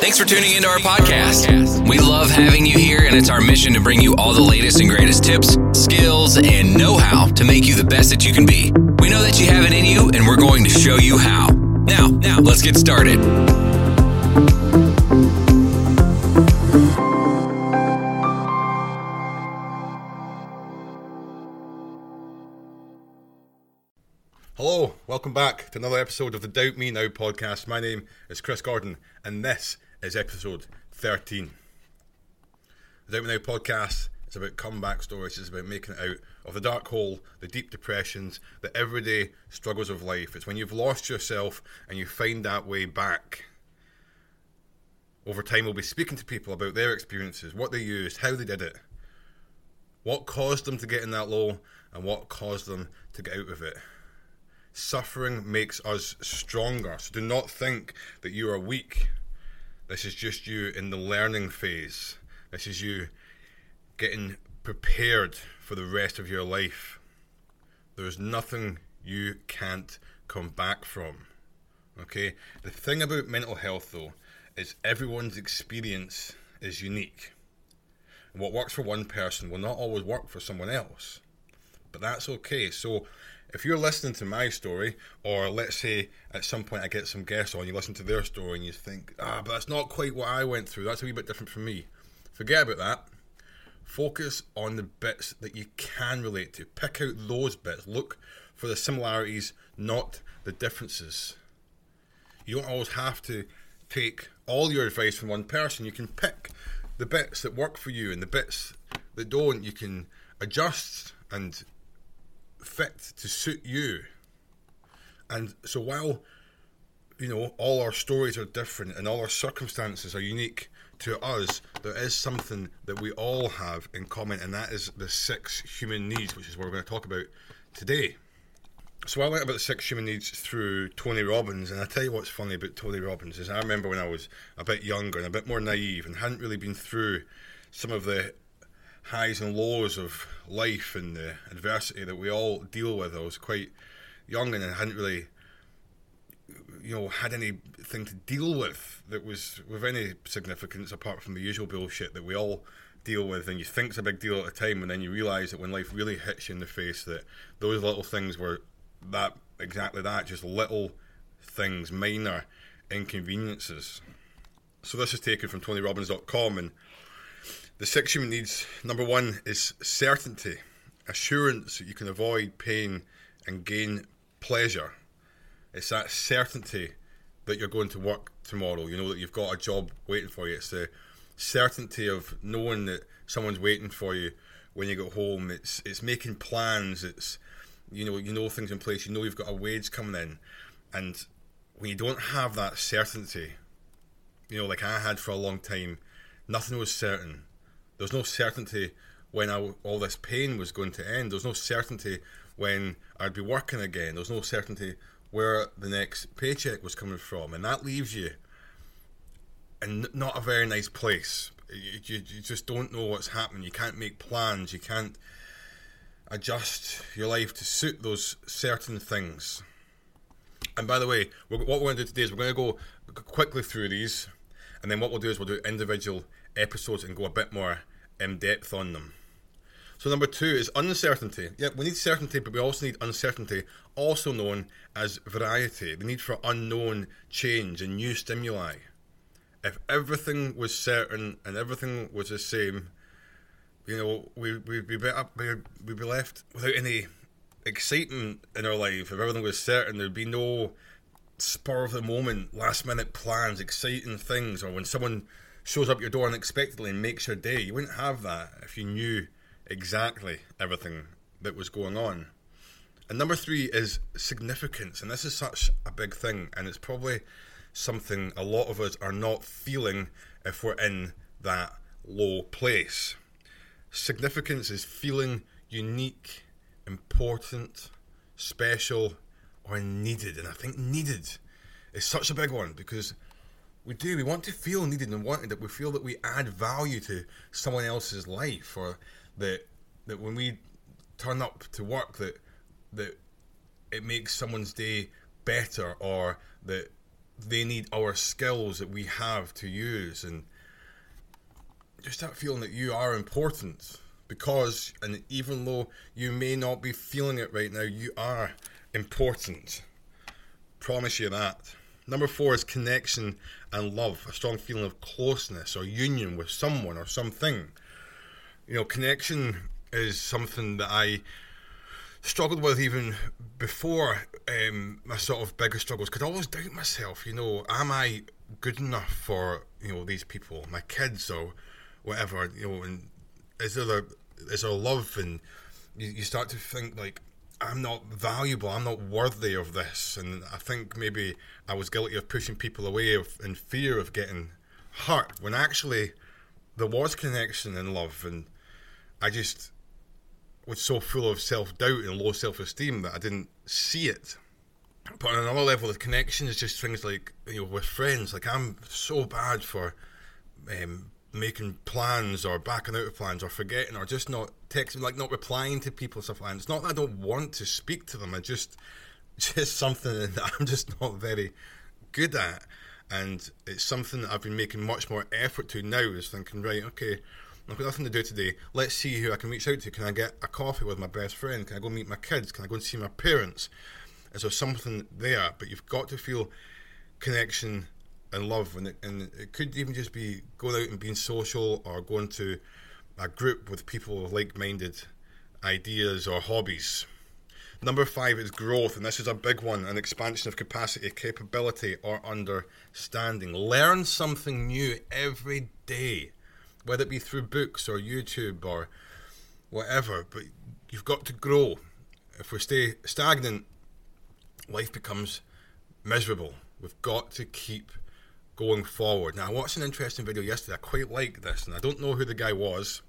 Thanks for tuning into our podcast. We love having you here, and it's our mission to bring you all the latest and greatest tips, skills, and know how to make you the best that you can be. We know that you have it in you, and we're going to show you how. Now, now, let's get started. Hello, welcome back to another episode of the Doubt Me Now podcast. My name is Chris Gordon, and this is episode 13. The Me Now podcast is about comeback stories, it's about making it out of the dark hole, the deep depressions, the everyday struggles of life. It's when you've lost yourself and you find that way back. Over time, we'll be speaking to people about their experiences, what they used, how they did it, what caused them to get in that low, and what caused them to get out of it. Suffering makes us stronger. So do not think that you are weak. This is just you in the learning phase. This is you getting prepared for the rest of your life. There's nothing you can't come back from. Okay? The thing about mental health, though, is everyone's experience is unique. And what works for one person will not always work for someone else. But that's okay. So, if you're listening to my story, or let's say at some point I get some guests on, you listen to their story and you think, ah, but that's not quite what I went through. That's a wee bit different from me. Forget about that. Focus on the bits that you can relate to. Pick out those bits. Look for the similarities, not the differences. You don't always have to take all your advice from one person. You can pick the bits that work for you and the bits that don't. You can adjust and fit to suit you. And so while you know all our stories are different and all our circumstances are unique to us, there is something that we all have in common, and that is the six human needs, which is what we're going to talk about today. So I learned about the six human needs through Tony Robbins, and I tell you what's funny about Tony Robbins is I remember when I was a bit younger and a bit more naive and hadn't really been through some of the highs and lows of life and the adversity that we all deal with. I was quite young and I hadn't really, you know, had anything to deal with that was with any significance apart from the usual bullshit that we all deal with and you think it's a big deal at a time and then you realise that when life really hits you in the face that those little things were that exactly that, just little things, minor inconveniences. So this is taken from TonyRobbins.com and the six human needs number one is certainty, assurance that you can avoid pain and gain pleasure. It's that certainty that you're going to work tomorrow. You know that you've got a job waiting for you. It's the certainty of knowing that someone's waiting for you when you get home. It's it's making plans. It's you know you know things in place. You know you've got a wage coming in, and when you don't have that certainty, you know like I had for a long time, nothing was certain there's no certainty when I, all this pain was going to end. There's no certainty when I'd be working again. There's no certainty where the next paycheck was coming from, and that leaves you in not a very nice place. You, you, you just don't know what's happening. You can't make plans. You can't adjust your life to suit those certain things. And by the way, what we're going to do today is we're going to go quickly through these, and then what we'll do is we'll do individual episodes and go a bit more in depth on them. So number two is uncertainty. Yeah, we need certainty, but we also need uncertainty, also known as variety. The need for unknown change and new stimuli. If everything was certain and everything was the same, you know, we we'd be better, we'd be left without any excitement in our life. If everything was certain, there'd be no spur of the moment, last minute plans, exciting things, or when someone shows up your door unexpectedly and makes your day. You wouldn't have that if you knew exactly everything that was going on. And number three is significance, and this is such a big thing, and it's probably something a lot of us are not feeling if we're in that low place. Significance is feeling unique, important, special, or needed, and I think needed is such a big one because we do. We want to feel needed and wanted. That we feel that we add value to someone else's life, or that that when we turn up to work, that that it makes someone's day better, or that they need our skills that we have to use and just that feeling that you are important because and even though you may not be feeling it right now you are important promise you that number four is connection and love a strong feeling of closeness or union with someone or something you know connection is something that i struggled with even before um, my sort of bigger struggles I always doubt myself. You know, am I good enough for you know these people, my kids or whatever? You know, and is there a, is there love and you, you start to think like I'm not valuable, I'm not worthy of this, and I think maybe I was guilty of pushing people away of, in fear of getting hurt when actually there was connection and love, and I just was so full of self doubt and low self esteem that I didn't see it. But on another level, the connection is just things like you know with friends. Like I'm so bad for um, making plans or backing out of plans or forgetting or just not texting, like not replying to people stuff like that. It's not that I don't want to speak to them. I just just something that I'm just not very good at, and it's something that I've been making much more effort to now. Is thinking right, okay I've got nothing to do today. Let's see who I can reach out to. Can I get a coffee with my best friend? Can I go meet my kids? Can I go and see my parents? Is there something there? But you've got to feel connection and love, and it, and it could even just be going out and being social or going to a group with people with like-minded ideas or hobbies. Number five is growth, and this is a big one an expansion of capacity, capability, or understanding. Learn something new every day whether it be through books or YouTube or whatever. But you've got to grow. If we stay stagnant, life becomes miserable. We've got to keep going forward. Now, I watched an interesting video yesterday. I quite like this, and I don't know who the guy was.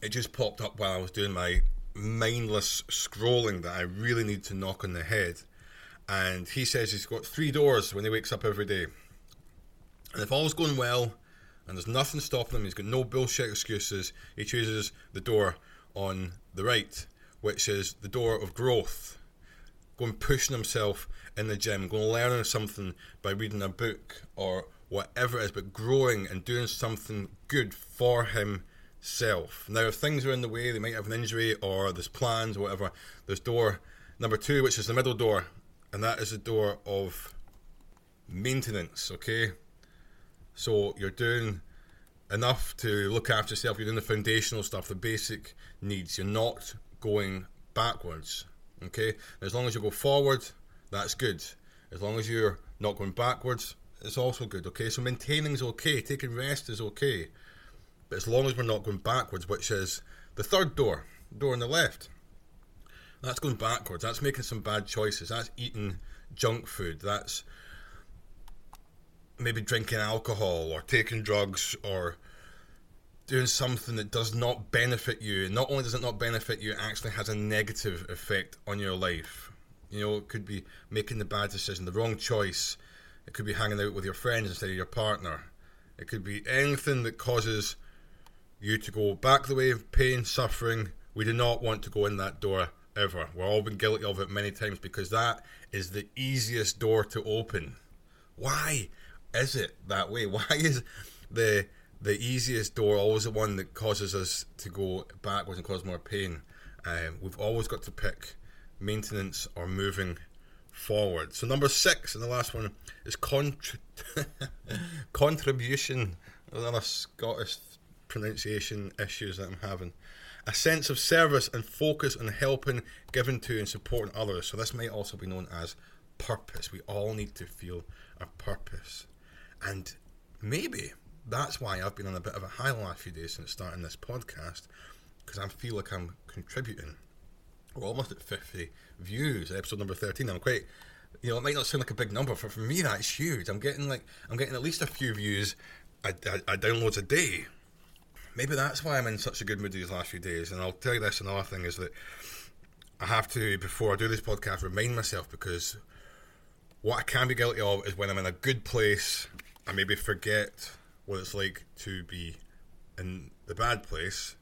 It just popped up while I was doing my mindless scrolling that I really need to knock on the head. And he says he's got three doors when he wakes up every day. And if all's going well, and there's nothing stopping him. He's got no bullshit excuses. He chooses the door on the right, which is the door of growth. Going pushing himself in the gym, going learning something by reading a book or whatever it is, but growing and doing something good for himself. Now, if things are in the way, they might have an injury or there's plans or whatever. There's door number two, which is the middle door, and that is the door of maintenance. Okay, so you're doing enough to look after yourself. You're doing the foundational stuff, the basic needs. You're not going backwards. Okay? As long as you go forward, that's good. As long as you're not going backwards, it's also good. Okay? So maintaining is okay. Taking rest is okay. But as long as we're not going backwards, which is the third door, door on the left, that's going backwards. That's making some bad choices. That's eating junk food. That's maybe drinking alcohol or taking drugs or doing something that does not benefit you. Not only does it not benefit you, it actually has a negative effect on your life. You know, it could be making the bad decision, the wrong choice. It could be hanging out with your friends instead of your partner. It could be anything that causes you to go back the way of pain, suffering. We do not want to go in that door ever. We've all been guilty of it many times because that is the easiest door to open. Why? is it that way? Why is the the easiest door always the one that causes us to go backwards and cause more pain? Um, we've always got to pick maintenance or moving forward. So number six, and the last one is contri- contribution. Another Scottish pronunciation issues that I'm having. A sense of service and focus on helping, giving to, and supporting others. So this might also be known as purpose. We all need to feel a purpose. And maybe that's why I've been on a bit of a high the last few days since starting this podcast, because I feel like I'm contributing. We're almost at 50 views, episode number 13. I'm quite, you know, it might not sound like a big number, but for me, that's huge. I'm getting like, I'm getting at least a few views, I, I, I downloads a day. Maybe that's why I'm in such a good mood these last few days. And I'll tell you this another thing is that I have to, before I do this podcast, remind myself because what I can be guilty of is when I'm in a good place I maybe forget what it's like to be in the bad place,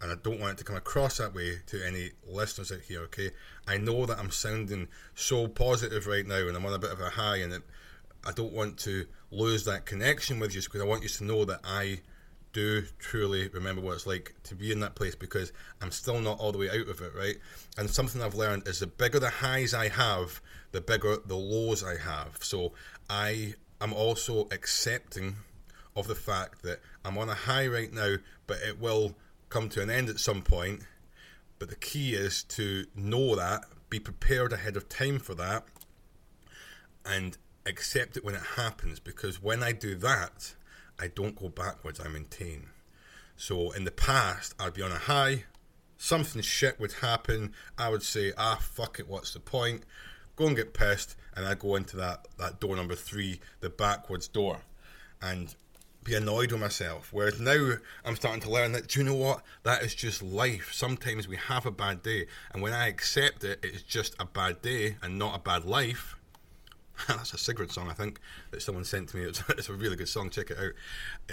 and I don't want it to come across that way to any listeners out here. Okay, I know that I'm sounding so positive right now, and I'm on a bit of a high, and it, I don't want to lose that connection with you because I want you to know that I do truly remember what it's like to be in that place because I'm still not all the way out of it, right? And something I've learned is the bigger the highs I have, the bigger the lows I have. So I am also accepting of the fact that I'm on a high right now, but it will come to an end at some point. But the key is to know that, be prepared ahead of time for that, and accept it when it happens because when I do that, I don't go backwards, I maintain. So in the past, I'd be on a high, something shit would happen, I would say, ah, fuck it, what's the point? Go and get pissed, and I go into that, that door number three, the backwards door, and be annoyed with myself. Whereas now I'm starting to learn that, do you know what? That is just life. Sometimes we have a bad day, and when I accept it, it's just a bad day and not a bad life That's a Sigrid song, I think, that someone sent to me. It's, it's a really good song. Check it out.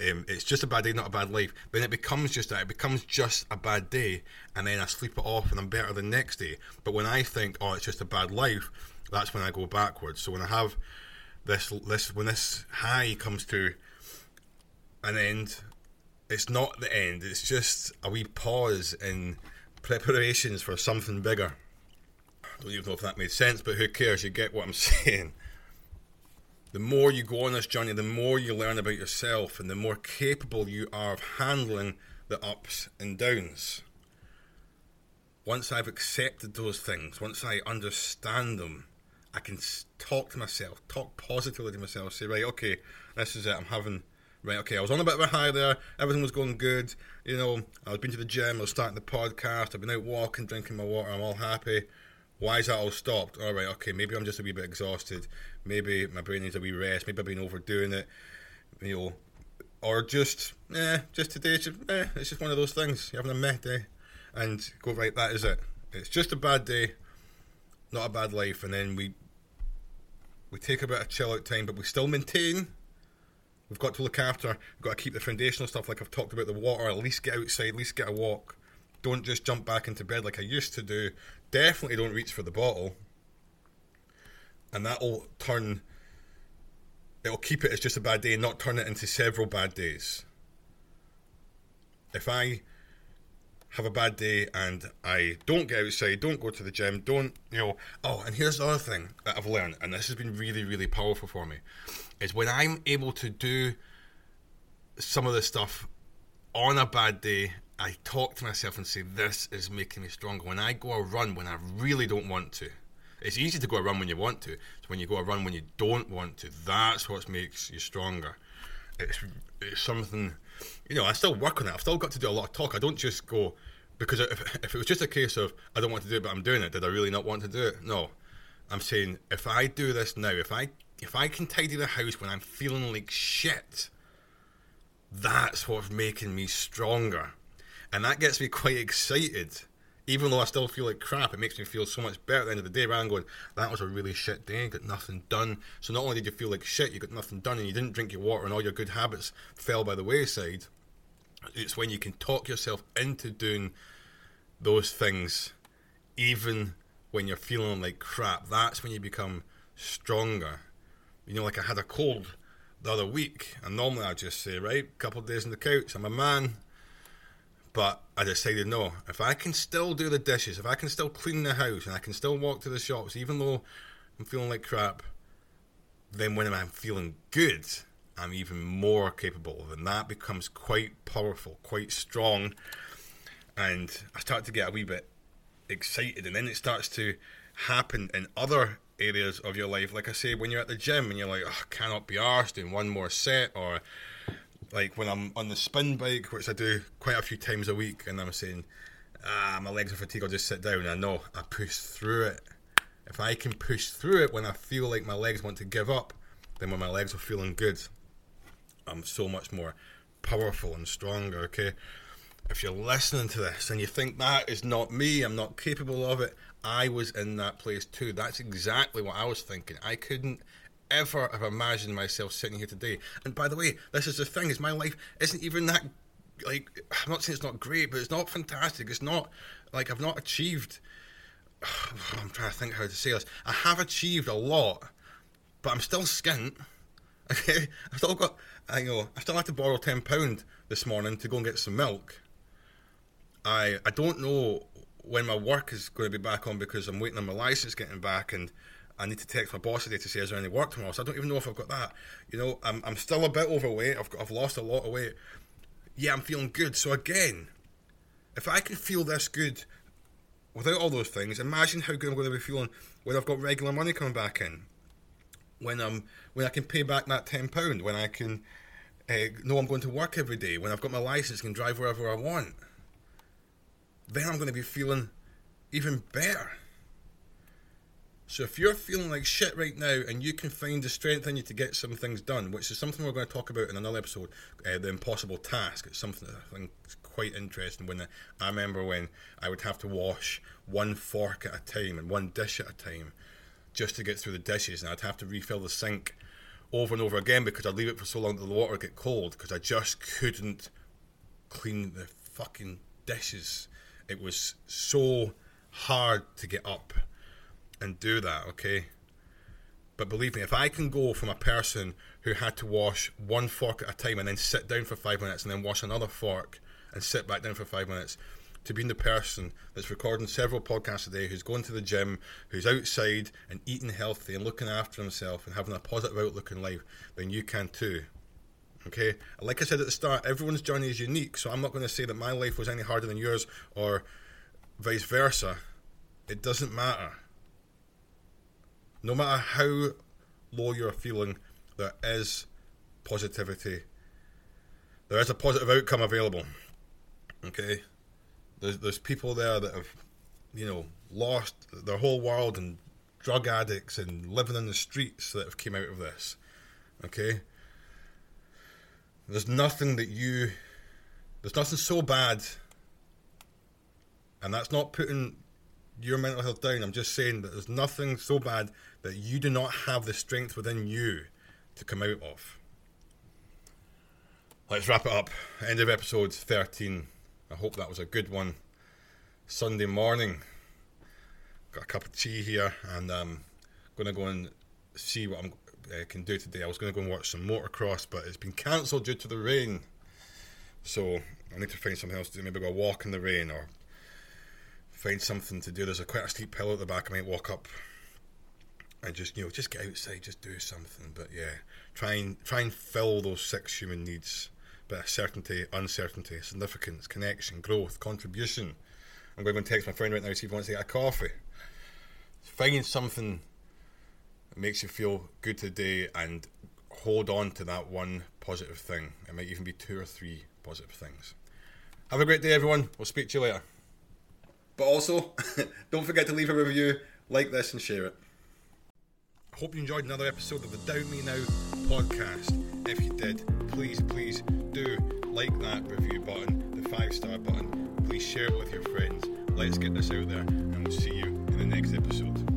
Um, it's just a bad day, not a bad life. Then it becomes just that. It becomes just a bad day, and then I sleep it off, and I'm better the next day. But when I think, oh, it's just a bad life, that's when I go backwards. So when I have this, this when this high comes to an end, it's not the end. It's just a wee pause in preparations for something bigger. I don't even know if that made sense, but who cares? You get what I'm saying the more you go on this journey, the more you learn about yourself and the more capable you are of handling the ups and downs. Once I've accepted those things, once I understand them, I can talk to myself, talk positively to myself, say, right, okay, this is it. I'm having, right, okay, I was on a bit of a high there. Everything was going good. You know, I was been to the gym, I was starting the podcast, I've been out walking, drinking my water, I'm all happy. Why is that all stopped? All right, okay, maybe I'm just a wee bit exhausted. Maybe my brain needs a wee rest. Maybe I've been overdoing it. You know, or just, eh, just today, it's just, eh, it's just one of those things. You're having a meh day, and go right. That is it. It's just a bad day, not a bad life. And then we we take a bit of chill out time, but we still maintain. We've got to look after. We've got to keep the foundational stuff, like I've talked about the water. At least get outside. At least get a walk. Don't just jump back into bed like I used to do. Definitely don't reach for the bottle. And that'll turn. It'll keep it as just a bad day and not turn it into several bad days. If I have a bad day and I don't get outside, don't go to the gym, don't, you know. Oh, and here's the other thing that I've learned, and this has been really, really powerful for me, is when I'm able to do some of the stuff on a bad day I talk to myself and say, This is making me stronger. When I go a run when I really don't want to, it's easy to go a run when you want to. It's when you go a run when you don't want to. That's what makes you stronger. It's, it's something, you know, I still work on it. I've still got to do a lot of talk. I don't just go, because if, if it was just a case of, I don't want to do it, but I'm doing it, did I really not want to do it? No. I'm saying, if I do this now, if I if I can tidy the house when I'm feeling like shit, that's what's making me stronger and that gets me quite excited. Even though I still feel like crap, it makes me feel so much better at the end of the day. Rather than going, that was a really shit day, got nothing done. So not only did you feel like shit, you got nothing done, and you didn't drink your water, and all your good habits fell by the wayside. It's when you can talk yourself into doing those things, even when you're feeling like crap. That's when you become stronger. You know, like I had a cold the other week, and normally I just say, right, couple of days on the couch, I'm a man, but I decided no. If I can still do the dishes, if I can still clean the house, and I can still walk to the shops, even though I'm feeling like crap, then when I'm feeling good, I'm even more capable. And that becomes quite powerful, quite strong. And I start to get a wee bit excited, and then it starts to happen in other areas of your life. Like I say, when you're at the gym and you're like, oh, I cannot be arsed doing one more set, or like when I'm on the spin bike, which I do quite a few times a week, and I'm saying, ah, my legs are fatigued, I'll just sit down. I know I push through it. If I can push through it when I feel like my legs want to give up, then when my legs are feeling good, I'm so much more powerful and stronger. Okay, if you're listening to this and you think that is not me, I'm not capable of it, I was in that place too. That's exactly what I was thinking. I couldn't ever have imagined myself sitting here today. And by the way, this is the thing: is my life isn't even that. Like, I'm not saying it's not great, but it's not fantastic. It's not like I've not achieved. I'm trying to think how to say this. I have achieved a lot, but I'm still skint. Okay, I've still got, I know, I still had to borrow ten pound this morning to go and get some milk. I I don't know when my work is going to be back on because I'm waiting on my license getting back and I need to text my boss today to say is there any work tomorrow. So I don't even know if I've got that. You know, I'm I'm still a bit overweight. I've got, I've lost a lot of weight. Yeah, I'm feeling good. So again, if I can feel this good without all those things, imagine how good I'm going to be feeling when I've got regular money coming back in. When I'm when I can pay back that ten pound. When I can uh, know I'm going to work every day. When I've got my license, can drive wherever I want. Then I'm going to be feeling even better. So if you're feeling like shit right now and you can find the strength in you to get some things done, which is something we're going to talk about in another episode, uh, the impossible task. It's something that I think is quite interesting. When I remember when I would have to wash one fork at a time and one dish at a time just to get through the dishes, and I'd have to refill the sink over and over again because I'd leave it for so long that the water would get cold because I just couldn't clean the fucking dishes. It was so hard to get up and do that, okay? But believe me, if I can go from a person who had to wash one fork at a time and then sit down for five minutes and then wash another fork and sit back down for five minutes, to being the person that's recording several podcasts a day, who's going to the gym, who's outside and eating healthy and looking after himself and having a positive outlook in life, then you can too. Okay? Like I said at the start, everyone's journey is unique, so I'm not going to say that my life was any harder than yours or vice versa. It doesn't matter no matter how low you're feeling, there is positivity. There is a positive outcome available. Okay? There's, there's people there that have, you know, lost their whole world and drug addicts and living in the streets that have came out of this. Okay? There's nothing that you there's nothing so bad and that's not putting your mental health down. I'm just saying that there's nothing so bad that you do not have the strength within you to come out of. Let's wrap it up. End of episode 13. I hope that was a good one. Sunday morning. Got a cup of tea here and I'm um, going to go and see what I uh, can do today. I was going to go and watch some motocross, but it's been cancelled due to the rain. So I need to find something else to do. Maybe go walk in the rain or find something to do. There's a quite a steep hill at the back. I might walk up and just you know just get outside, just do something. But yeah, try and try and fill those six human needs: bit of certainty, uncertainty, significance, connection, growth, contribution. I'm going to text my friend right now see if he wants to get a coffee. Find something that makes you feel good today and hold on to that one positive thing. It might even be two or three positive things. Have a great day, everyone. We'll speak to you later. But also, don't forget to leave a review, like this, and share it. I Hope you enjoyed another episode of the Doubt Me Now podcast. If you did, please, please do like that review button, the five star button. Please share it with your friends. Let's get this out there, and we'll see you in the next episode.